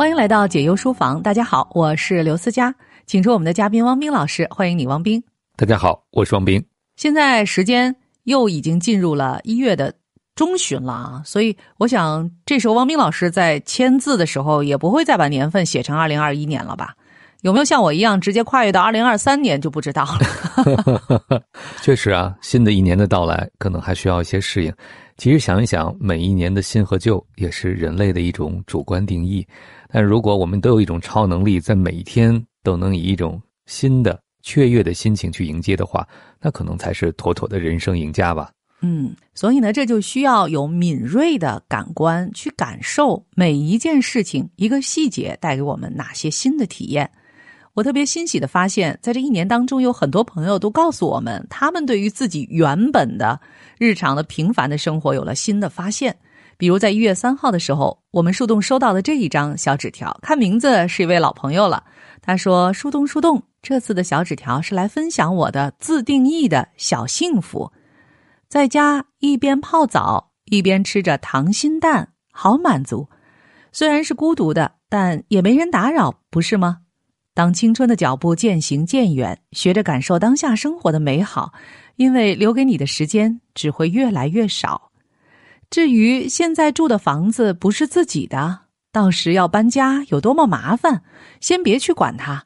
欢迎来到解忧书房，大家好，我是刘思佳，请出我们的嘉宾汪冰老师，欢迎你，汪冰。大家好，我是汪冰。现在时间又已经进入了一月的中旬了啊，所以我想这时候汪冰老师在签字的时候，也不会再把年份写成二零二一年了吧？有没有像我一样直接跨越到二零二三年就不知道了？确实啊，新的一年的到来可能还需要一些适应。其实想一想，每一年的新和旧也是人类的一种主观定义。但如果我们都有一种超能力，在每一天都能以一种新的雀跃的心情去迎接的话，那可能才是妥妥的人生赢家吧。嗯，所以呢，这就需要有敏锐的感官去感受每一件事情、一个细节带给我们哪些新的体验。我特别欣喜的发现，在这一年当中，有很多朋友都告诉我们，他们对于自己原本的日常的平凡的生活有了新的发现。比如在一月三号的时候，我们树洞收到的这一张小纸条，看名字是一位老朋友了。他说：“树洞树洞，这次的小纸条是来分享我的自定义的小幸福，在家一边泡澡一边吃着糖心蛋，好满足。虽然是孤独的，但也没人打扰，不是吗？”当青春的脚步渐行渐远，学着感受当下生活的美好，因为留给你的时间只会越来越少。至于现在住的房子不是自己的，到时要搬家有多么麻烦，先别去管它。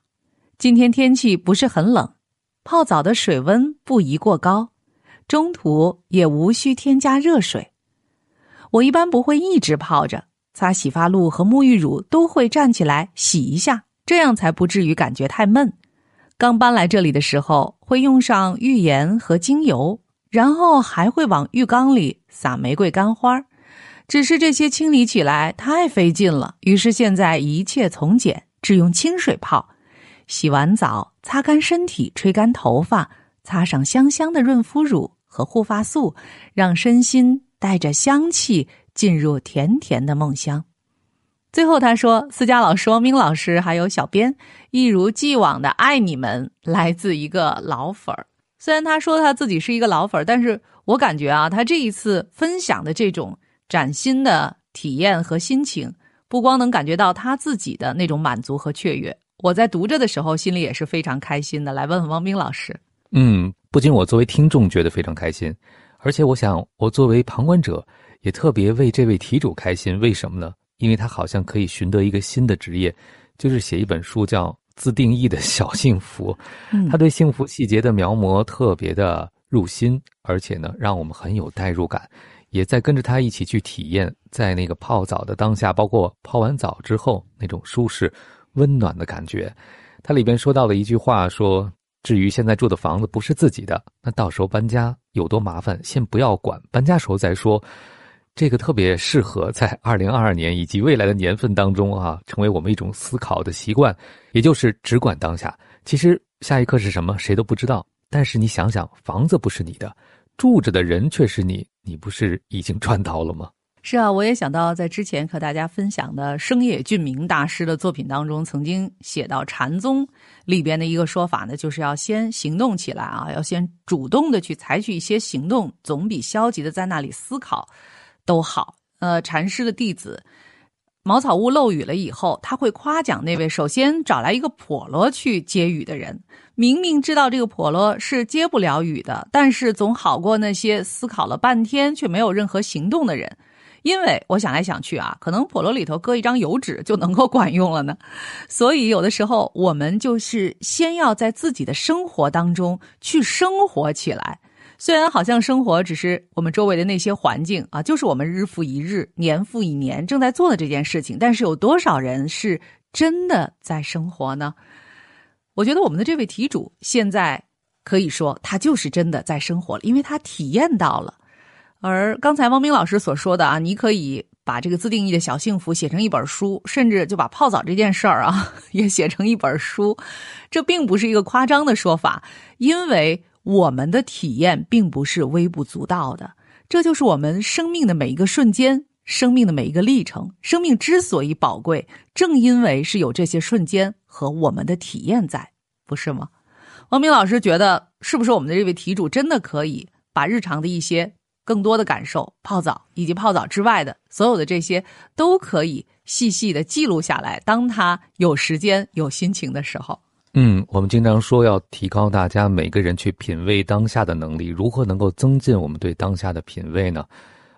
今天天气不是很冷，泡澡的水温不宜过高，中途也无需添加热水。我一般不会一直泡着，擦洗发露和沐浴乳都会站起来洗一下。这样才不至于感觉太闷。刚搬来这里的时候，会用上浴盐和精油，然后还会往浴缸里撒玫瑰干花。只是这些清理起来太费劲了，于是现在一切从简，只用清水泡。洗完澡，擦干身体，吹干头发，擦上香香的润肤乳和护发素，让身心带着香气进入甜甜的梦乡。最后他说：“思佳老师、汪明老师还有小编，一如既往的爱你们。来自一个老粉儿，虽然他说他自己是一个老粉儿，但是我感觉啊，他这一次分享的这种崭新的体验和心情，不光能感觉到他自己的那种满足和雀跃，我在读着的时候心里也是非常开心的。来问问汪冰老师，嗯，不仅我作为听众觉得非常开心，而且我想我作为旁观者也特别为这位题主开心。为什么呢？”因为他好像可以寻得一个新的职业，就是写一本书叫《自定义的小幸福 》。他对幸福细节的描摹特别的入心，而且呢，让我们很有代入感，也在跟着他一起去体验在那个泡澡的当下，包括泡完澡之后那种舒适、温暖的感觉。他里边说到了一句话，说：“至于现在住的房子不是自己的，那到时候搬家有多麻烦，先不要管，搬家时候再说。”这个特别适合在 二零二二年以及未来的年份当中啊，成为我们一种思考的习惯，也就是只管当下。其实下一刻是什么，谁都不知道。但是你想想，房子不是你的，住着的人却是你，你不是已经赚到了吗？是啊，我也想到在之前和大家分享的生野俊明大师的作品当中，曾经写到禅宗里边的一个说法呢，就是要先行动起来啊，要先主动的去采取一些行动，总比消极的在那里思考。都好，呃，禅师的弟子茅草屋漏雨了以后，他会夸奖那位首先找来一个婆罗去接雨的人。明明知道这个婆罗是接不了雨的，但是总好过那些思考了半天却没有任何行动的人。因为我想来想去啊，可能婆罗里头搁一张油纸就能够管用了呢。所以有的时候我们就是先要在自己的生活当中去生活起来。虽然好像生活只是我们周围的那些环境啊，就是我们日复一日、年复一年正在做的这件事情，但是有多少人是真的在生活呢？我觉得我们的这位题主现在可以说他就是真的在生活了，因为他体验到了。而刚才汪明老师所说的啊，你可以把这个自定义的小幸福写成一本书，甚至就把泡澡这件事儿啊 也写成一本书，这并不是一个夸张的说法，因为。我们的体验并不是微不足道的，这就是我们生命的每一个瞬间，生命的每一个历程。生命之所以宝贵，正因为是有这些瞬间和我们的体验在，不是吗？王明老师觉得，是不是我们的这位题主真的可以把日常的一些更多的感受，泡澡以及泡澡之外的所有的这些，都可以细细的记录下来。当他有时间、有心情的时候，嗯，我们经常说要提高大家每个人去品味当下的能力，如何能够增进我们对当下的品味呢？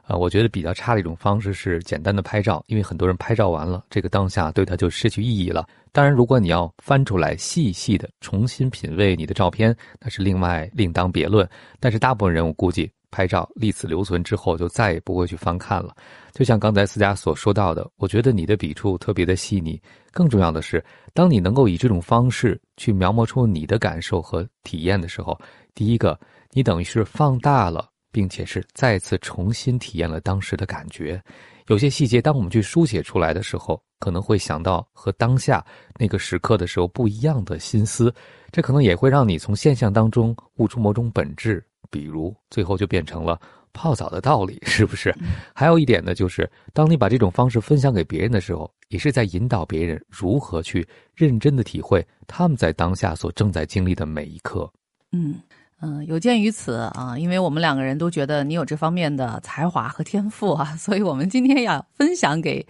啊，我觉得比较差的一种方式是简单的拍照，因为很多人拍照完了，这个当下对他就失去意义了。当然，如果你要翻出来细细的重新品味你的照片，那是另外另当别论。但是大部分人，我估计拍照立此留存之后，就再也不会去翻看了。就像刚才思佳所说到的，我觉得你的笔触特别的细腻。更重要的是，当你能够以这种方式去描摹出你的感受和体验的时候，第一个，你等于是放大了。并且是再次重新体验了当时的感觉，有些细节，当我们去书写出来的时候，可能会想到和当下那个时刻的时候不一样的心思，这可能也会让你从现象当中悟出某种本质，比如最后就变成了泡澡的道理，是不是？还有一点呢，就是当你把这种方式分享给别人的时候，也是在引导别人如何去认真的体会他们在当下所正在经历的每一刻。嗯。嗯，有鉴于此啊，因为我们两个人都觉得你有这方面的才华和天赋啊，所以我们今天要分享给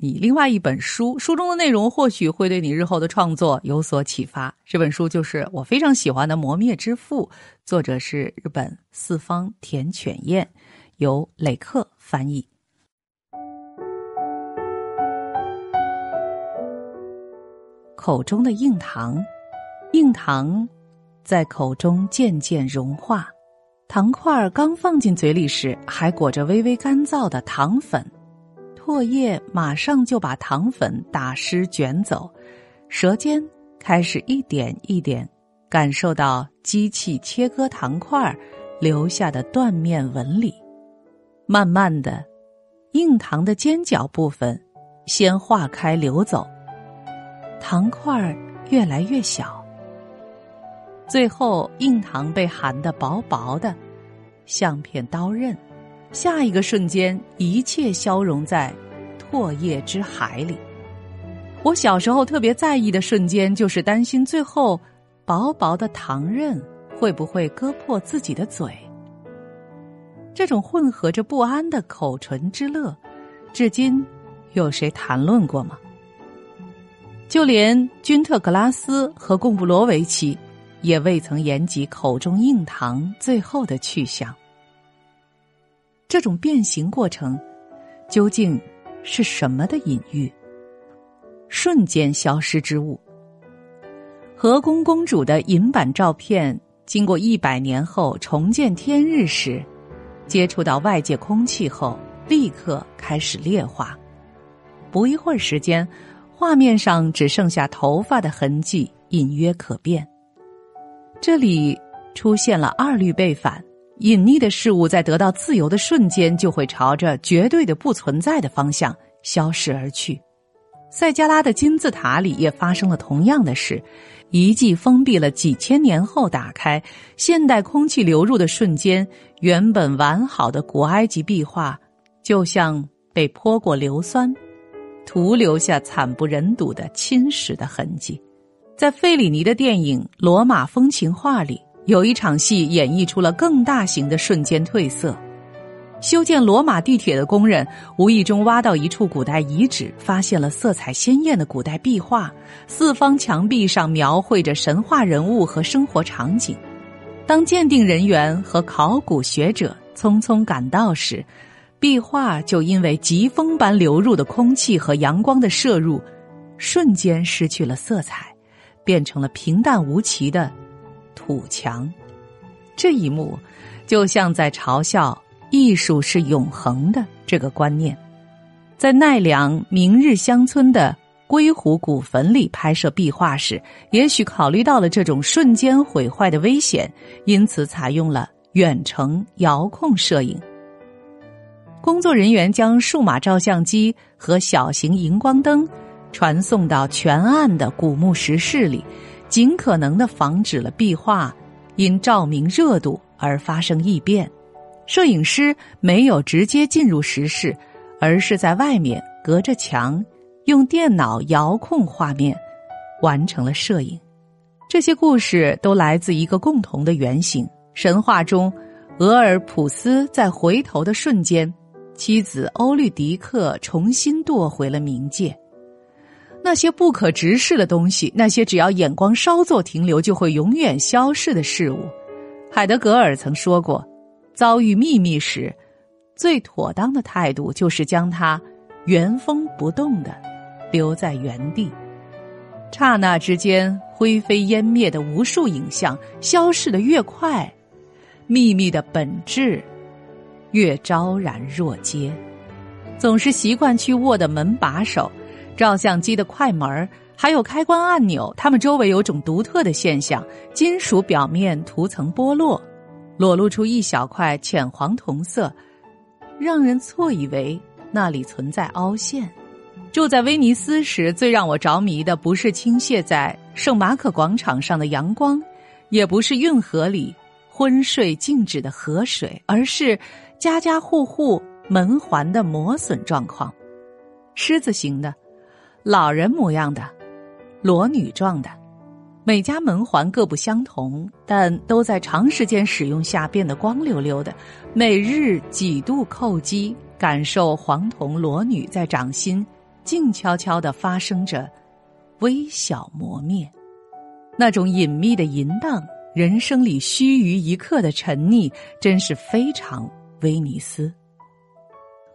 你另外一本书，书中的内容或许会对你日后的创作有所启发。这本书就是我非常喜欢的《磨灭之父》，作者是日本四方田犬彦，由磊克翻译。口中的硬糖，硬糖。在口中渐渐融化，糖块刚放进嘴里时，还裹着微微干燥的糖粉。唾液马上就把糖粉打湿卷走，舌尖开始一点一点感受到机器切割糖块留下的断面纹理。慢慢的，硬糖的尖角部分先化开流走，糖块越来越小。最后，硬糖被含得薄薄的，像片刀刃。下一个瞬间，一切消融在唾液之海里。我小时候特别在意的瞬间，就是担心最后薄薄的糖刃会不会割破自己的嘴。这种混合着不安的口唇之乐，至今有谁谈论过吗？就连君特格拉斯和贡布罗维奇。也未曾言及口中硬糖最后的去向。这种变形过程，究竟是什么的隐喻？瞬间消失之物。和宫公主的银版照片，经过一百年后重见天日时，接触到外界空气后，立刻开始裂化。不一会儿时间，画面上只剩下头发的痕迹，隐约可辨。这里出现了二律背反，隐匿的事物在得到自由的瞬间，就会朝着绝对的不存在的方向消失而去。塞加拉的金字塔里也发生了同样的事，遗迹封闭了几千年后打开，现代空气流入的瞬间，原本完好的古埃及壁画，就像被泼过硫酸，徒留下惨不忍睹的侵蚀的痕迹。在费里尼的电影《罗马风情画》里，有一场戏演绎出了更大型的瞬间褪色。修建罗马地铁的工人无意中挖到一处古代遗址，发现了色彩鲜艳的古代壁画，四方墙壁上描绘着神话人物和生活场景。当鉴定人员和考古学者匆匆赶到时，壁画就因为疾风般流入的空气和阳光的摄入，瞬间失去了色彩。变成了平淡无奇的土墙，这一幕就像在嘲笑艺术是永恒的这个观念。在奈良明日乡村的龟湖古坟里拍摄壁画时，也许考虑到了这种瞬间毁坏的危险，因此采用了远程遥控摄影。工作人员将数码照相机和小型荧光灯。传送到全暗的古墓石室里，尽可能的防止了壁画因照明热度而发生异变。摄影师没有直接进入石室，而是在外面隔着墙用电脑遥控画面，完成了摄影。这些故事都来自一个共同的原型：神话中，俄尔普斯在回头的瞬间，妻子欧律狄克重新堕回了冥界。那些不可直视的东西，那些只要眼光稍作停留就会永远消逝的事物，海德格尔曾说过：遭遇秘密时，最妥当的态度就是将它原封不动的留在原地。刹那之间，灰飞烟灭的无数影像消逝的越快，秘密的本质越昭然若揭。总是习惯去握的门把手。照相机的快门还有开关按钮，它们周围有种独特的现象：金属表面涂层剥落，裸露出一小块浅黄铜色，让人错以为那里存在凹陷。住在威尼斯时，最让我着迷的不是倾泻在圣马可广场上的阳光，也不是运河里昏睡静止的河水，而是家家户户门环的磨损状况，狮子形的。老人模样的，裸女状的，每家门环各不相同，但都在长时间使用下变得光溜溜的。每日几度叩击，感受黄铜裸女在掌心静悄悄的发生着微小磨灭，那种隐秘的淫荡，人生里须臾一刻的沉溺，真是非常威尼斯。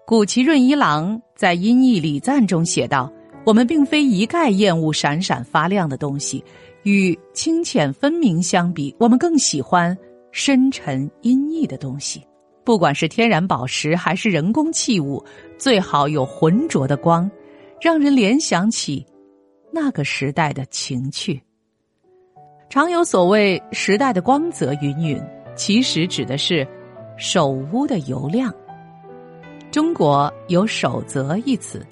古奇润一郎在《音译礼赞》中写道。我们并非一概厌恶闪闪发亮的东西，与清浅分明相比，我们更喜欢深沉阴翳的东西。不管是天然宝石还是人工器物，最好有浑浊的光，让人联想起那个时代的情趣。常有所谓时代的光泽云云，其实指的是手污的油亮。中国有“守泽”一词。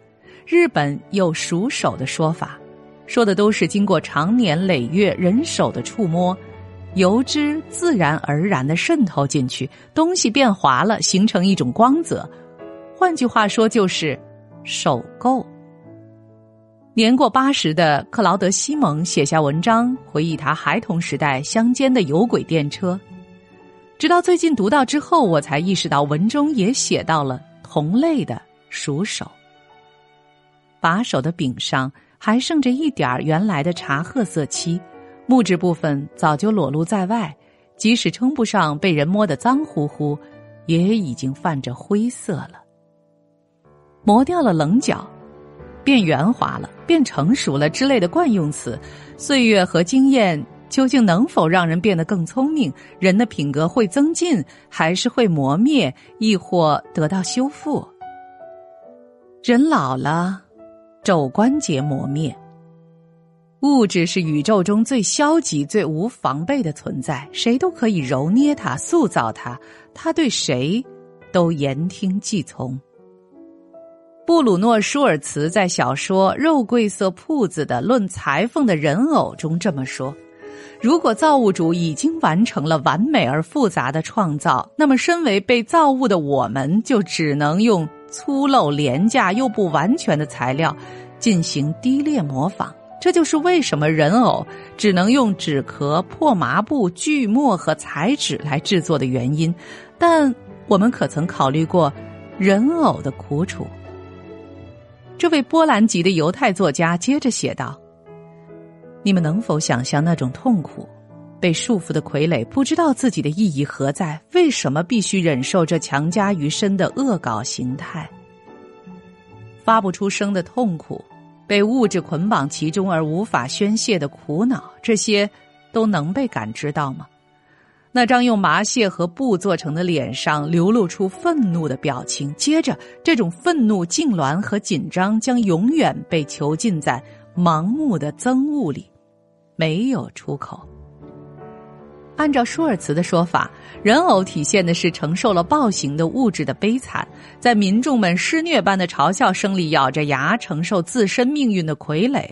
日本有“熟手”的说法，说的都是经过长年累月人手的触摸，油脂自然而然的渗透进去，东西变滑了，形成一种光泽。换句话说，就是手垢。年过八十的克劳德·西蒙写下文章，回忆他孩童时代乡间的有轨电车。直到最近读到之后，我才意识到文中也写到了同类的熟手。把手的柄上还剩着一点原来的茶褐色漆，木质部分早就裸露在外，即使称不上被人摸得脏乎乎，也已经泛着灰色了。磨掉了棱角，变圆滑了，变成熟了之类的惯用词，岁月和经验究竟能否让人变得更聪明？人的品格会增进，还是会磨灭，亦或得到修复？人老了。肘关节磨灭。物质是宇宙中最消极、最无防备的存在，谁都可以揉捏它、塑造它，它对谁都言听计从。布鲁诺·舒尔茨在小说《肉桂色铺子的论裁缝的人偶》中这么说：“如果造物主已经完成了完美而复杂的创造，那么身为被造物的我们，就只能用。”粗陋、廉价又不完全的材料进行低劣模仿，这就是为什么人偶只能用纸壳、破麻布、锯末和彩纸来制作的原因。但我们可曾考虑过人偶的苦楚？这位波兰籍的犹太作家接着写道：“你们能否想象那种痛苦？”被束缚的傀儡不知道自己的意义何在，为什么必须忍受这强加于身的恶搞形态？发不出声的痛苦，被物质捆绑其中而无法宣泄的苦恼，这些都能被感知到吗？那张用麻屑和布做成的脸上流露出愤怒的表情，接着这种愤怒、痉挛和紧张将永远被囚禁在盲目的憎恶里，没有出口。按照舒尔茨的说法，人偶体现的是承受了暴行的物质的悲惨，在民众们施虐般的嘲笑声里咬着牙承受自身命运的傀儡，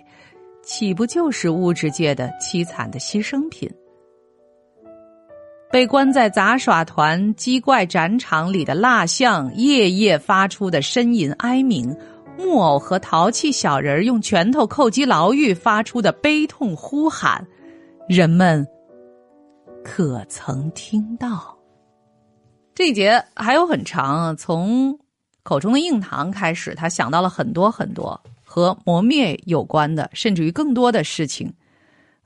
岂不就是物质界的凄惨的牺牲品？被关在杂耍团鸡怪展场里的蜡像，夜夜发出的呻吟哀鸣；木偶和淘气小人用拳头叩击牢狱发出的悲痛呼喊，人们。可曾听到？这一节还有很长，从口中的硬糖开始，他想到了很多很多和磨灭有关的，甚至于更多的事情。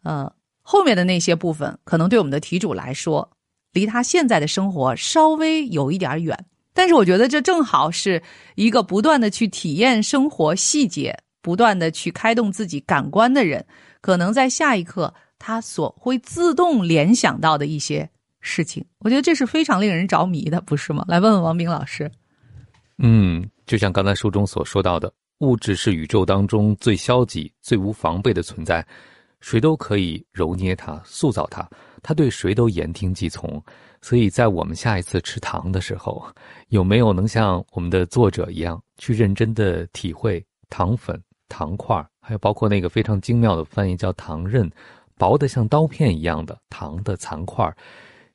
呃，后面的那些部分，可能对我们的题主来说，离他现在的生活稍微有一点远。但是，我觉得这正好是一个不断的去体验生活细节，不断的去开动自己感官的人，可能在下一刻他所会自动联想到的一些事情。我觉得这是非常令人着迷的，不是吗？来问问王斌老师。嗯，就像刚才书中所说到的，物质是宇宙当中最消极、最无防备的存在。谁都可以揉捏它、塑造它，它对谁都言听计从。所以在我们下一次吃糖的时候，有没有能像我们的作者一样，去认真的体会糖粉、糖块，还有包括那个非常精妙的翻译叫糖刃，薄的像刀片一样的糖的残块。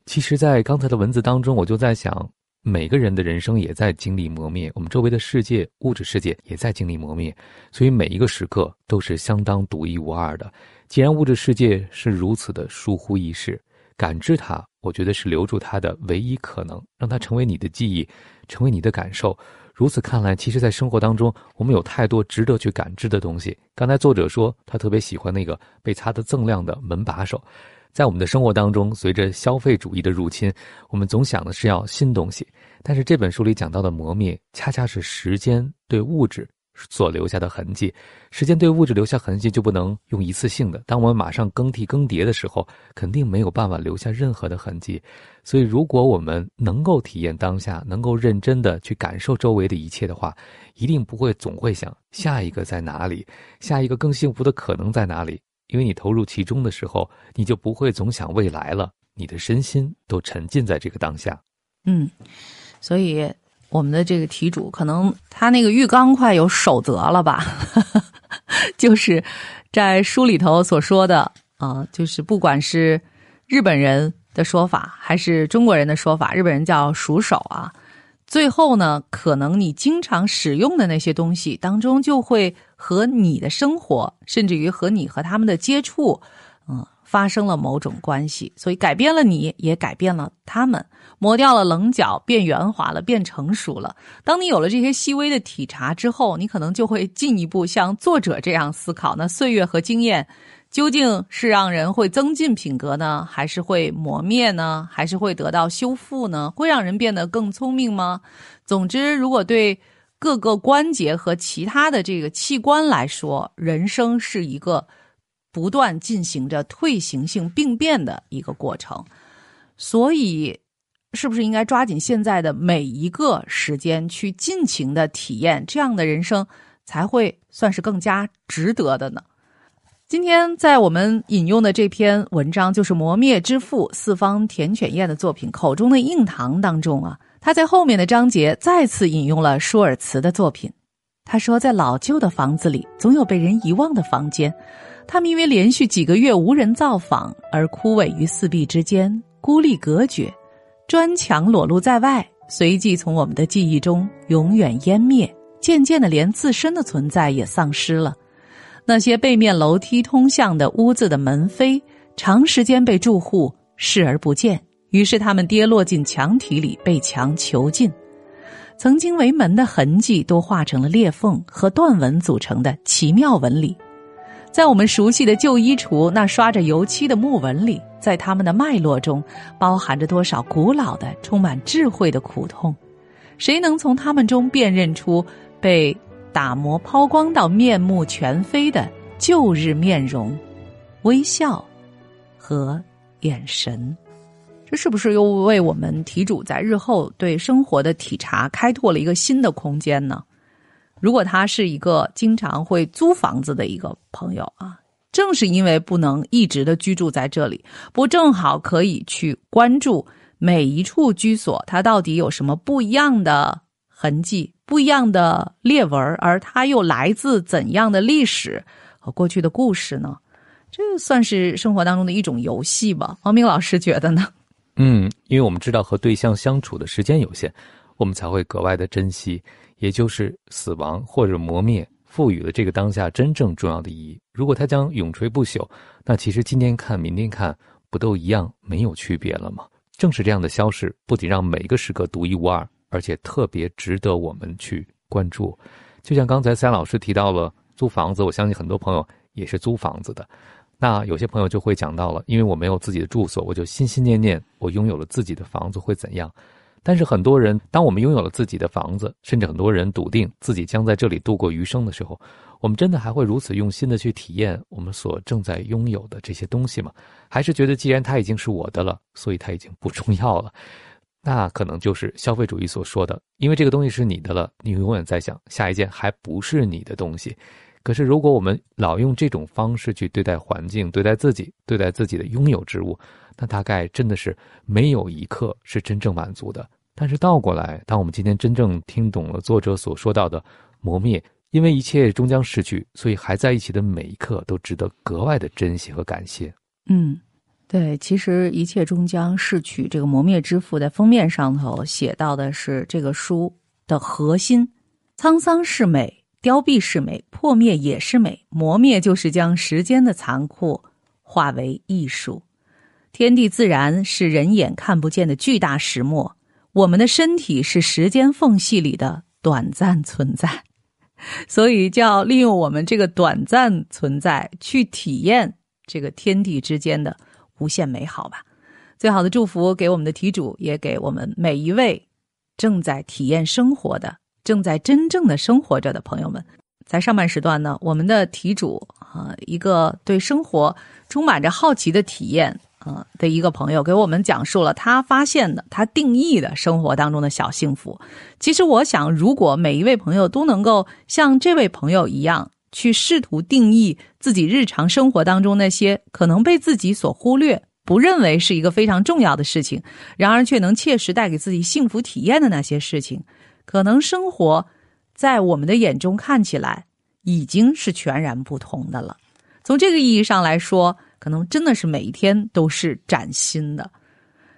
其实，在刚才的文字当中，我就在想，每个人的人生也在经历磨灭，我们周围的世界、物质世界也在经历磨灭，所以每一个时刻都是相当独一无二的。既然物质世界是如此的疏忽易逝，感知它，我觉得是留住它的唯一可能，让它成为你的记忆，成为你的感受。如此看来，其实，在生活当中，我们有太多值得去感知的东西。刚才作者说，他特别喜欢那个被擦得锃亮的门把手。在我们的生活当中，随着消费主义的入侵，我们总想的是要新东西，但是这本书里讲到的磨灭，恰恰是时间对物质。所留下的痕迹，时间对物质留下痕迹就不能用一次性的。当我们马上更替更迭的时候，肯定没有办法留下任何的痕迹。所以，如果我们能够体验当下，能够认真的去感受周围的一切的话，一定不会总会想下一个在哪里，下一个更幸福的可能在哪里。因为你投入其中的时候，你就不会总想未来了，你的身心都沉浸在这个当下。嗯，所以。我们的这个题主可能他那个浴缸快有守则了吧？就是在书里头所说的啊，就是不管是日本人的说法还是中国人的说法，日本人叫熟手啊。最后呢，可能你经常使用的那些东西当中，就会和你的生活，甚至于和你和他们的接触，嗯。发生了某种关系，所以改变了你，也改变了他们，磨掉了棱角，变圆滑了，变成熟了。当你有了这些细微的体察之后，你可能就会进一步像作者这样思考：那岁月和经验究竟是让人会增进品格呢，还是会磨灭呢？还是会得到修复呢？会让人变得更聪明吗？总之，如果对各个关节和其他的这个器官来说，人生是一个。不断进行着退行性病变的一个过程，所以是不是应该抓紧现在的每一个时间去尽情的体验这样的人生，才会算是更加值得的呢？今天在我们引用的这篇文章，就是磨灭之父四方田犬彦的作品《口中的硬糖》当中啊，他在后面的章节再次引用了舒尔茨的作品。他说，在老旧的房子里，总有被人遗忘的房间。他们因为连续几个月无人造访而枯萎于四壁之间，孤立隔绝，砖墙裸露在外，随即从我们的记忆中永远湮灭，渐渐的连自身的存在也丧失了。那些背面楼梯通向的屋子的门扉，长时间被住户视而不见，于是他们跌落进墙体里，被墙囚禁。曾经为门的痕迹，都化成了裂缝和断纹组成的奇妙纹理。在我们熟悉的旧衣橱那刷着油漆的木纹里，在它们的脉络中，包含着多少古老的、充满智慧的苦痛？谁能从它们中辨认出被打磨抛光到面目全非的旧日面容、微笑和眼神？这是不是又为我们题主在日后对生活的体察开拓了一个新的空间呢？如果他是一个经常会租房子的一个朋友啊，正是因为不能一直的居住在这里，不正好可以去关注每一处居所，它到底有什么不一样的痕迹、不一样的裂纹，而它又来自怎样的历史和过去的故事呢？这算是生活当中的一种游戏吧？王明老师觉得呢？嗯，因为我们知道和对象相处的时间有限，我们才会格外的珍惜。也就是死亡或者磨灭赋予了这个当下真正重要的意义。如果它将永垂不朽，那其实今天看、明天看不都一样，没有区别了吗？正是这样的消逝，不仅让每一个时刻独一无二，而且特别值得我们去关注。就像刚才三老师提到了租房子，我相信很多朋友也是租房子的。那有些朋友就会讲到了，因为我没有自己的住所，我就心心念念我拥有了自己的房子会怎样。但是很多人，当我们拥有了自己的房子，甚至很多人笃定自己将在这里度过余生的时候，我们真的还会如此用心的去体验我们所正在拥有的这些东西吗？还是觉得既然它已经是我的了，所以它已经不重要了？那可能就是消费主义所说的，因为这个东西是你的了，你永远在想下一件还不是你的东西。可是如果我们老用这种方式去对待环境、对待自己、对待自己的拥有之物，那大概真的是没有一刻是真正满足的。但是倒过来，当我们今天真正听懂了作者所说到的磨灭，因为一切终将逝去，所以还在一起的每一刻都值得格外的珍惜和感谢。嗯，对，其实一切终将逝去。这个磨灭之父在封面上头写到的是这个书的核心：沧桑是美，凋敝是美，破灭也是美。磨灭就是将时间的残酷化为艺术。天地自然是人眼看不见的巨大石墨。我们的身体是时间缝隙里的短暂存在，所以就要利用我们这个短暂存在去体验这个天地之间的无限美好吧。最好的祝福给我们的题主，也给我们每一位正在体验生活的、正在真正的生活着的朋友们。在上半时段呢，我们的题主啊，一个对生活充满着好奇的体验。呃的一个朋友给我们讲述了他发现的、他定义的生活当中的小幸福。其实，我想，如果每一位朋友都能够像这位朋友一样，去试图定义自己日常生活当中那些可能被自己所忽略、不认为是一个非常重要的事情，然而却能切实带给自己幸福体验的那些事情，可能生活在我们的眼中看起来已经是全然不同的了。从这个意义上来说。可能真的是每一天都是崭新的，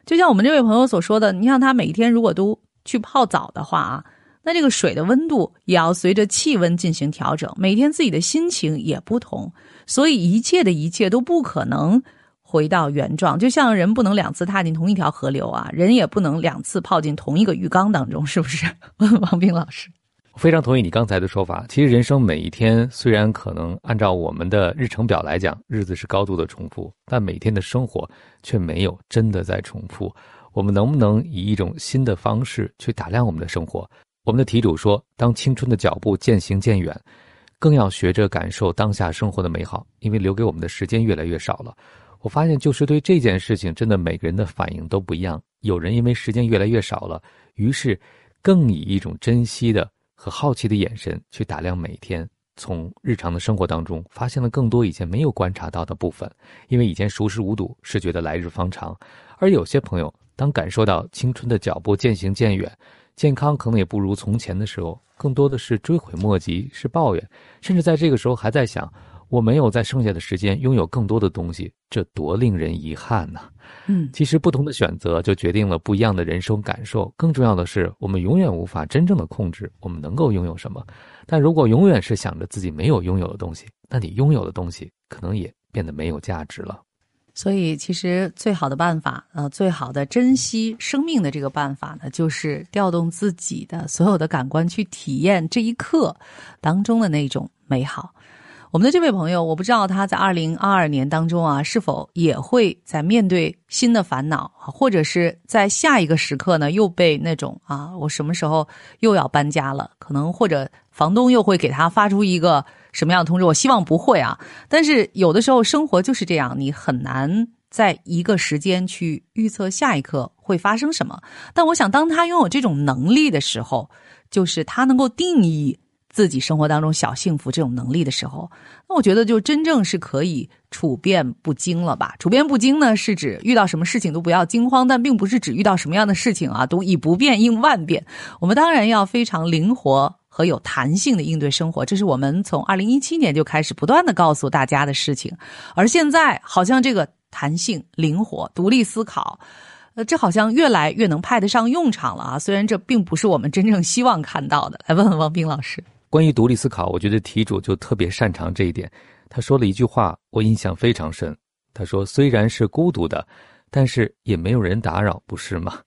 就像我们这位朋友所说的，你像他每一天如果都去泡澡的话啊，那这个水的温度也要随着气温进行调整，每天自己的心情也不同，所以一切的一切都不可能回到原状。就像人不能两次踏进同一条河流啊，人也不能两次泡进同一个浴缸当中，是不是？问 王斌老师。非常同意你刚才的说法。其实人生每一天，虽然可能按照我们的日程表来讲，日子是高度的重复，但每天的生活却没有真的在重复。我们能不能以一种新的方式去打量我们的生活？我们的题主说：“当青春的脚步渐行渐远，更要学着感受当下生活的美好，因为留给我们的时间越来越少了。”我发现，就是对这件事情，真的每个人的反应都不一样。有人因为时间越来越少了，于是更以一种珍惜的。和好奇的眼神去打量每天，从日常的生活当中发现了更多以前没有观察到的部分。因为以前熟视无睹，是觉得来日方长；而有些朋友，当感受到青春的脚步渐行渐远，健康可能也不如从前的时候，更多的是追悔莫及，是抱怨，甚至在这个时候还在想：我没有在剩下的时间拥有更多的东西，这多令人遗憾呐！嗯，其实不同的选择就决定了不一样的人生感受。更重要的是，我们永远无法真正的控制我们能够拥有什么。但如果永远是想着自己没有拥有的东西，那你拥有的东西可能也变得没有价值了。所以，其实最好的办法，呃，最好的珍惜生命的这个办法呢，就是调动自己的所有的感官去体验这一刻当中的那种美好。我们的这位朋友，我不知道他在二零二二年当中啊，是否也会在面对新的烦恼，或者是在下一个时刻呢，又被那种啊，我什么时候又要搬家了？可能或者房东又会给他发出一个什么样的通知？我希望不会啊。但是有的时候生活就是这样，你很难在一个时间去预测下一刻会发生什么。但我想，当他拥有这种能力的时候，就是他能够定义。自己生活当中小幸福这种能力的时候，那我觉得就真正是可以处变不惊了吧？处变不惊呢，是指遇到什么事情都不要惊慌，但并不是指遇到什么样的事情啊都以不变应万变。我们当然要非常灵活和有弹性的应对生活，这是我们从二零一七年就开始不断的告诉大家的事情。而现在好像这个弹性、灵活、独立思考，呃，这好像越来越能派得上用场了啊！虽然这并不是我们真正希望看到的。来问问王斌老师。关于独立思考，我觉得题主就特别擅长这一点。他说了一句话，我印象非常深。他说：“虽然是孤独的，但是也没有人打扰，不是吗？”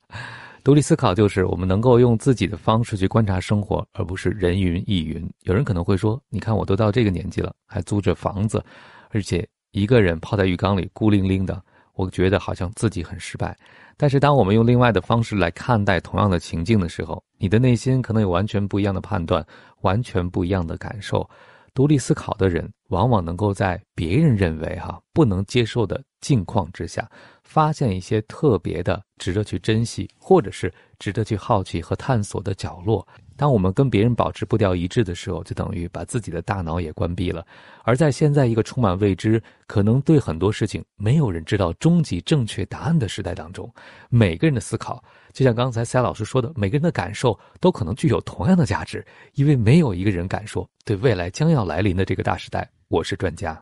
独立思考就是我们能够用自己的方式去观察生活，而不是人云亦云。有人可能会说：“你看，我都到这个年纪了，还租着房子，而且一个人泡在浴缸里孤零零的，我觉得好像自己很失败。”但是，当我们用另外的方式来看待同样的情境的时候，你的内心可能有完全不一样的判断，完全不一样的感受。独立思考的人，往往能够在别人认为哈不能接受的境况之下，发现一些特别的、值得去珍惜，或者是值得去好奇和探索的角落。当我们跟别人保持步调一致的时候，就等于把自己的大脑也关闭了。而在现在一个充满未知、可能对很多事情没有人知道终极正确答案的时代当中，每个人的思考，就像刚才赛老师说的，每个人的感受都可能具有同样的价值，因为没有一个人敢说对未来将要来临的这个大时代，我是专家。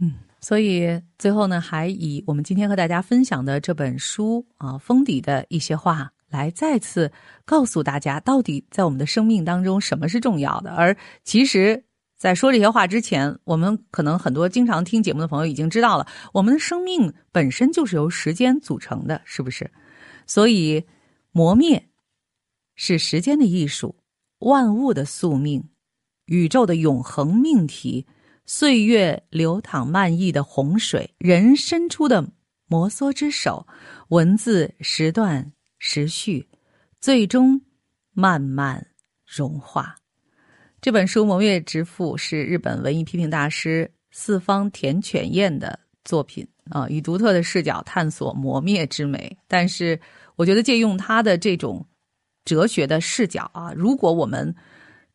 嗯，所以最后呢，还以我们今天和大家分享的这本书啊封底的一些话。来再次告诉大家，到底在我们的生命当中什么是重要的？而其实，在说这些话之前，我们可能很多经常听节目的朋友已经知道了，我们的生命本身就是由时间组成的，是不是？所以，磨灭是时间的艺术，万物的宿命，宇宙的永恒命题，岁月流淌漫溢的洪水，人伸出的摩挲之手，文字时段。持续，最终慢慢融化。这本书《磨灭之父》是日本文艺批评大师四方田犬彦的作品啊，以独特的视角探索磨灭之美。但是，我觉得借用他的这种哲学的视角啊，如果我们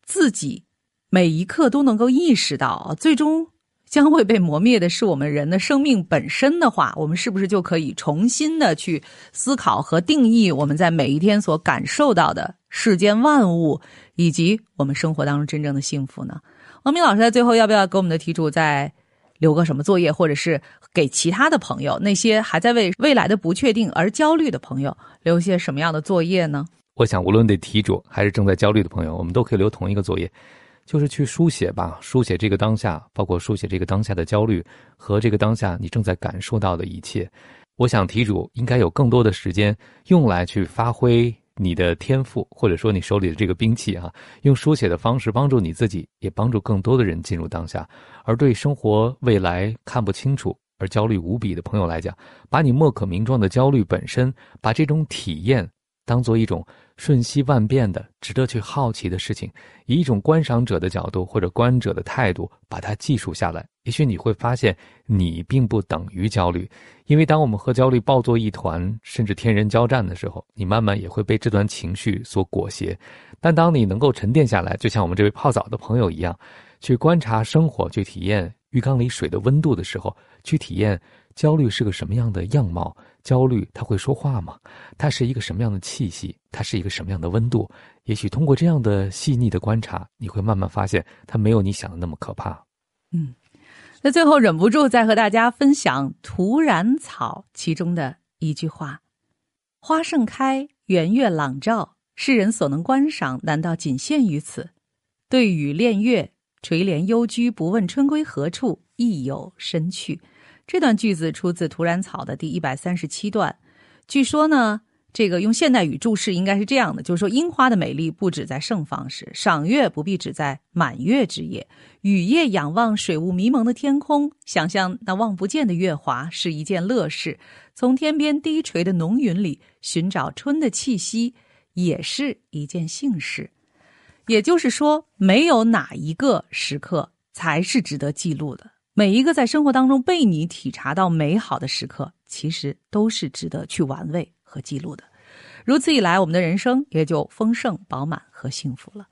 自己每一刻都能够意识到啊，最终。将会被磨灭的是我们人的生命本身的话，我们是不是就可以重新的去思考和定义我们在每一天所感受到的世间万物，以及我们生活当中真正的幸福呢？王明老师在最后要不要给我们的题主再留个什么作业，或者是给其他的朋友，那些还在为未来的不确定而焦虑的朋友留些什么样的作业呢？我想，无论对题主还是正在焦虑的朋友，我们都可以留同一个作业。就是去书写吧，书写这个当下，包括书写这个当下的焦虑和这个当下你正在感受到的一切。我想题主应该有更多的时间用来去发挥你的天赋，或者说你手里的这个兵器啊，用书写的方式帮助你自己，也帮助更多的人进入当下。而对生活未来看不清楚而焦虑无比的朋友来讲，把你莫可名状的焦虑本身，把这种体验当做一种。瞬息万变的、值得去好奇的事情，以一种观赏者的角度或者观者的态度把它记述下来，也许你会发现，你并不等于焦虑。因为当我们和焦虑抱作一团，甚至天人交战的时候，你慢慢也会被这段情绪所裹挟。但当你能够沉淀下来，就像我们这位泡澡的朋友一样，去观察生活，去体验浴缸里水的温度的时候，去体验。焦虑是个什么样的样貌？焦虑它会说话吗？它是一个什么样的气息？它是一个什么样的温度？也许通过这样的细腻的观察，你会慢慢发现，它没有你想的那么可怕。嗯，那最后忍不住再和大家分享《土染草》其中的一句话：“花盛开，圆月朗照，世人所能观赏，难道仅限于此？对雨恋月，垂帘幽居，不问春归何处，亦有深趣。”这段句子出自《土染草》的第一百三十七段。据说呢，这个用现代语注释应该是这样的：就是说，樱花的美丽不止在盛放时，赏月不必只在满月之夜。雨夜仰望水雾迷蒙的天空，想象那望不见的月华是一件乐事；从天边低垂的浓云里寻找春的气息，也是一件幸事。也就是说，没有哪一个时刻才是值得记录的。每一个在生活当中被你体察到美好的时刻，其实都是值得去玩味和记录的。如此一来，我们的人生也就丰盛、饱满和幸福了。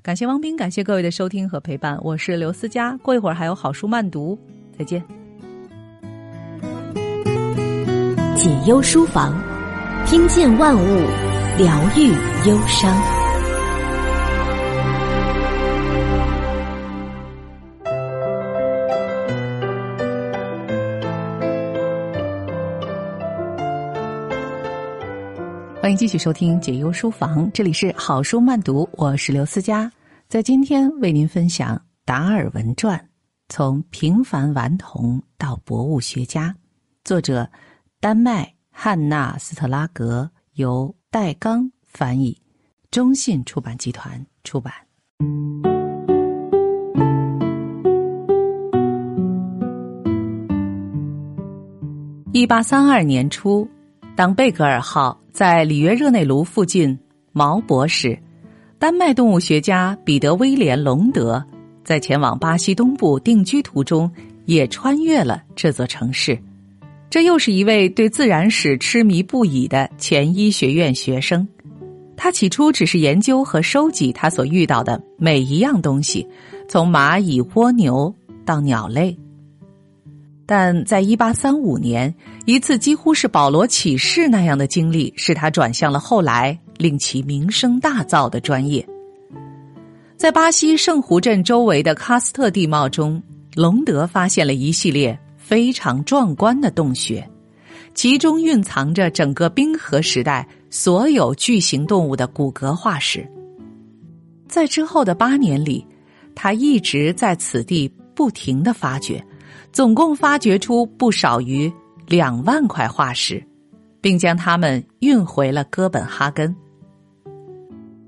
感谢汪斌，感谢各位的收听和陪伴。我是刘思佳，过一会儿还有好书慢读，再见。解忧书房，听见万物，疗愈忧伤。欢迎继续收听解忧书房，这里是好书慢读，我是刘思佳，在今天为您分享《达尔文传》，从平凡顽童到博物学家，作者丹麦汉娜斯特拉格，由戴刚翻译，中信出版集团出版。一八三二年初，当贝格尔号在里约热内卢附近锚泊时，丹麦动物学家彼得·威廉·隆德在前往巴西东部定居途中，也穿越了这座城市。这又是一位对自然史痴迷不已的前医学院学生。他起初只是研究和收集他所遇到的每一样东西，从蚂蚁、蜗牛到鸟类。但在一八三五年，一次几乎是保罗启示那样的经历，使他转向了后来令其名声大噪的专业。在巴西圣湖镇周围的喀斯特地貌中，隆德发现了一系列非常壮观的洞穴，其中蕴藏着整个冰河时代所有巨型动物的骨骼化石。在之后的八年里，他一直在此地不停的发掘。总共发掘出不少于两万块化石，并将它们运回了哥本哈根。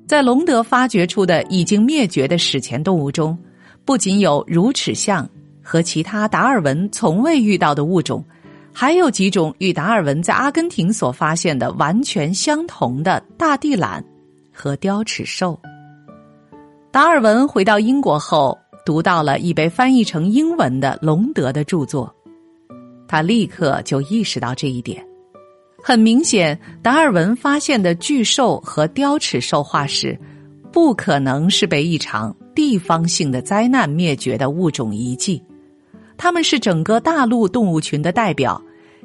在隆德发掘出的已经灭绝的史前动物中，不仅有乳齿象和其他达尔文从未遇到的物种，还有几种与达尔文在阿根廷所发现的完全相同的大地懒和雕齿兽。达尔文回到英国后。读到了已被翻译成英文的隆德的著作，他立刻就意识到这一点。很明显，达尔文发现的巨兽和雕齿兽化石，不可能是被一场地方性的灾难灭绝的物种遗迹，它们是整个大陆动物群的代表，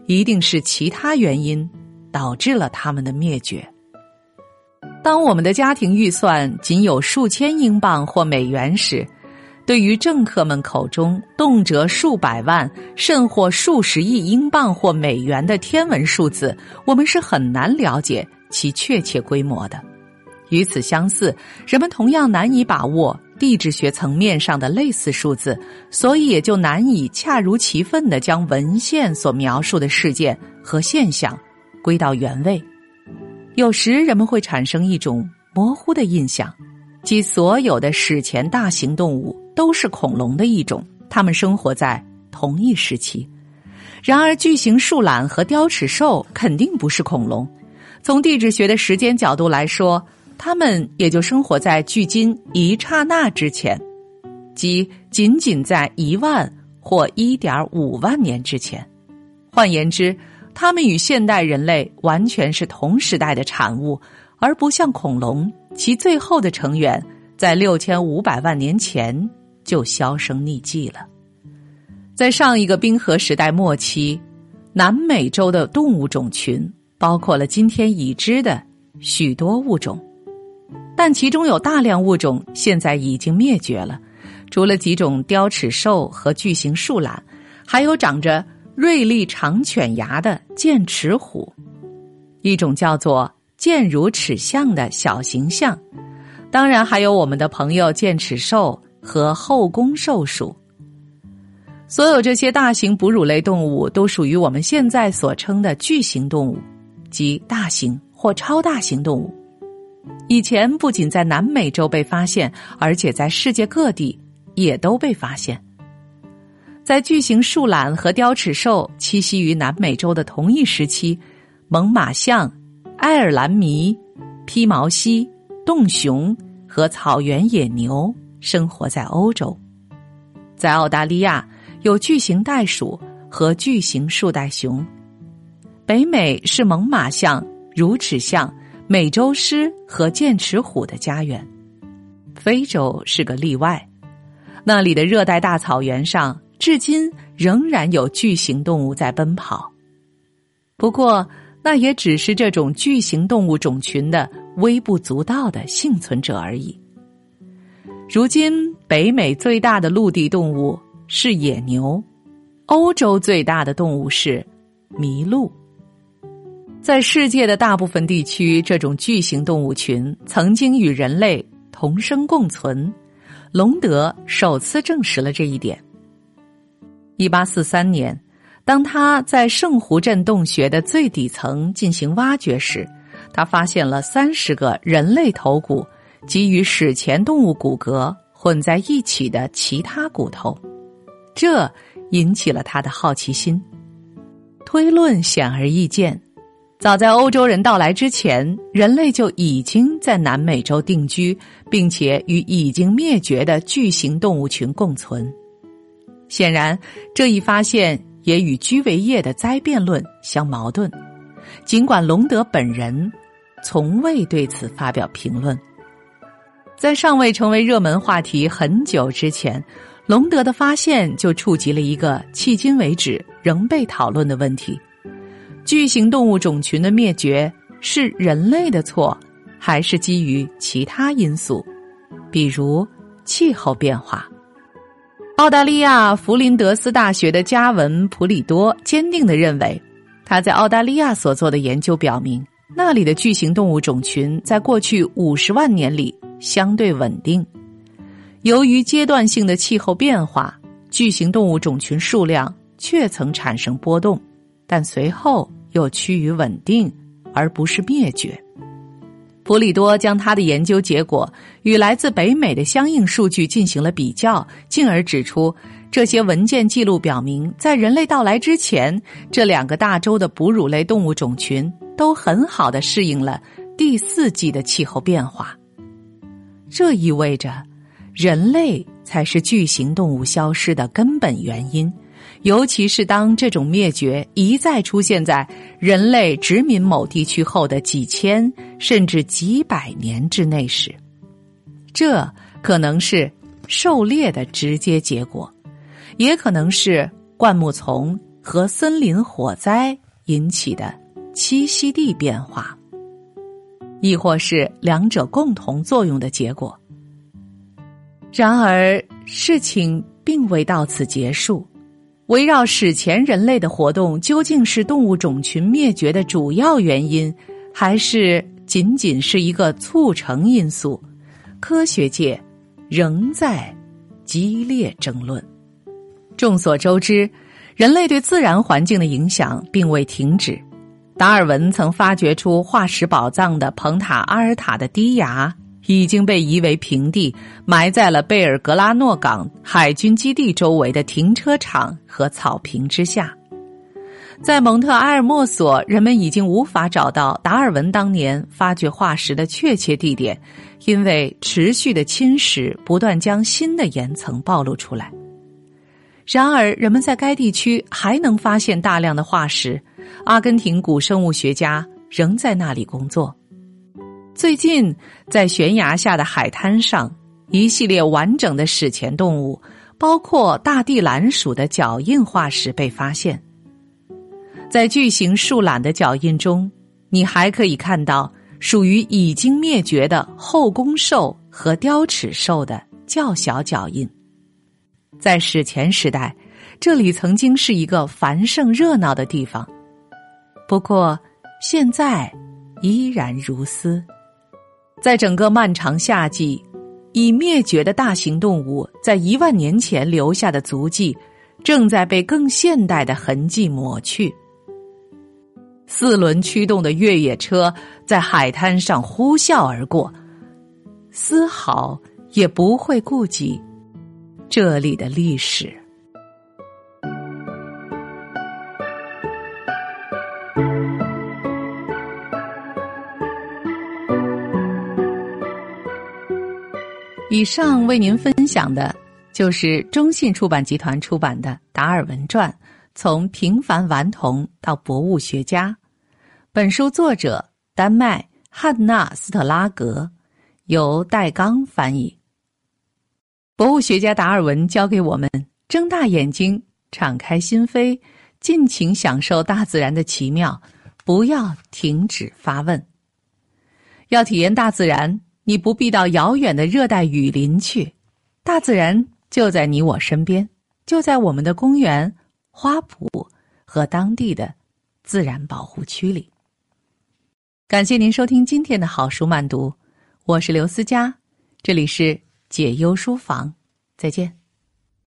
一定是其他原因导致了它们的灭绝。当我们的家庭预算仅有数千英镑或美元时，对于政客们口中动辄数百万甚或数十亿英镑或美元的天文数字，我们是很难了解其确切规模的。与此相似，人们同样难以把握地质学层面上的类似数字，所以也就难以恰如其分地将文献所描述的事件和现象归到原位。有时人们会产生一种模糊的印象，即所有的史前大型动物。都是恐龙的一种，它们生活在同一时期。然而，巨型树懒和雕齿兽肯定不是恐龙。从地质学的时间角度来说，它们也就生活在距今一刹那之前，即仅仅在一万或一点五万年之前。换言之，它们与现代人类完全是同时代的产物，而不像恐龙，其最后的成员在六千五百万年前。就销声匿迹了。在上一个冰河时代末期，南美洲的动物种群包括了今天已知的许多物种，但其中有大量物种现在已经灭绝了。除了几种雕齿兽和巨型树懒，还有长着锐利长犬牙的剑齿虎，一种叫做剑如齿象的小型象，当然还有我们的朋友剑齿兽。和后宫兽属，所有这些大型哺乳类动物都属于我们现在所称的巨型动物，即大型或超大型动物。以前不仅在南美洲被发现，而且在世界各地也都被发现。在巨型树懒和雕齿兽栖息于南美洲的同一时期，猛犸象、爱尔兰麋、披毛犀、洞熊和草原野牛。生活在欧洲，在澳大利亚有巨型袋鼠和巨型树袋熊，北美是猛犸象、乳齿象、美洲狮和剑齿虎的家园，非洲是个例外，那里的热带大草原上至今仍然有巨型动物在奔跑，不过那也只是这种巨型动物种群的微不足道的幸存者而已。如今，北美最大的陆地动物是野牛，欧洲最大的动物是麋鹿。在世界的大部分地区，这种巨型动物群曾经与人类同生共存。隆德首次证实了这一点。一八四三年，当他在圣湖镇洞穴的最底层进行挖掘时，他发现了三十个人类头骨及与史前动物骨骼混在一起的其他骨头，这引起了他的好奇心。推论显而易见，早在欧洲人到来之前，人类就已经在南美洲定居，并且与已经灭绝的巨型动物群共存。显然，这一发现也与居维叶的灾变论相矛盾。尽管隆德本人从未对此发表评论，在尚未成为热门话题很久之前，隆德的发现就触及了一个迄今为止仍被讨论的问题：巨型动物种群的灭绝是人类的错，还是基于其他因素，比如气候变化？澳大利亚弗林德斯大学的加文普里多坚定的认为。他在澳大利亚所做的研究表明，那里的巨型动物种群在过去五十万年里相对稳定。由于阶段性的气候变化，巨型动物种群数量却曾产生波动，但随后又趋于稳定，而不是灭绝。普里多将他的研究结果与来自北美的相应数据进行了比较，进而指出。这些文件记录表明，在人类到来之前，这两个大洲的哺乳类动物种群都很好的适应了第四季的气候变化。这意味着，人类才是巨型动物消失的根本原因，尤其是当这种灭绝一再出现在人类殖民某地区后的几千甚至几百年之内时，这可能是狩猎的直接结果。也可能是灌木丛和森林火灾引起的栖息地变化，亦或是两者共同作用的结果。然而，事情并未到此结束。围绕史前人类的活动究竟是动物种群灭绝的主要原因，还是仅仅是一个促成因素？科学界仍在激烈争论。众所周知，人类对自然环境的影响并未停止。达尔文曾发掘出化石宝藏的蓬塔阿尔塔的低崖已经被夷为平地，埋在了贝尔格拉诺港海军基地周围的停车场和草坪之下。在蒙特埃尔莫索，人们已经无法找到达尔文当年发掘化石的确切地点，因为持续的侵蚀不断将新的岩层暴露出来。然而，人们在该地区还能发现大量的化石。阿根廷古生物学家仍在那里工作。最近，在悬崖下的海滩上，一系列完整的史前动物，包括大地蓝鼠的脚印化石被发现。在巨型树懒的脚印中，你还可以看到属于已经灭绝的后弓兽和雕齿兽的较小脚印。在史前时代，这里曾经是一个繁盛热闹的地方，不过现在依然如斯。在整个漫长夏季，已灭绝的大型动物在一万年前留下的足迹，正在被更现代的痕迹抹去。四轮驱动的越野车在海滩上呼啸而过，丝毫也不会顾及。这里的历史。以上为您分享的，就是中信出版集团出版的《达尔文传：从平凡顽童到博物学家》。本书作者丹麦汉娜斯特拉格，由戴刚翻译。博物学家达尔文教给我们：睁大眼睛，敞开心扉，尽情享受大自然的奇妙，不要停止发问。要体验大自然，你不必到遥远的热带雨林去，大自然就在你我身边，就在我们的公园、花圃和当地的自然保护区里。感谢您收听今天的好书慢读，我是刘思佳，这里是。解忧书房，再见。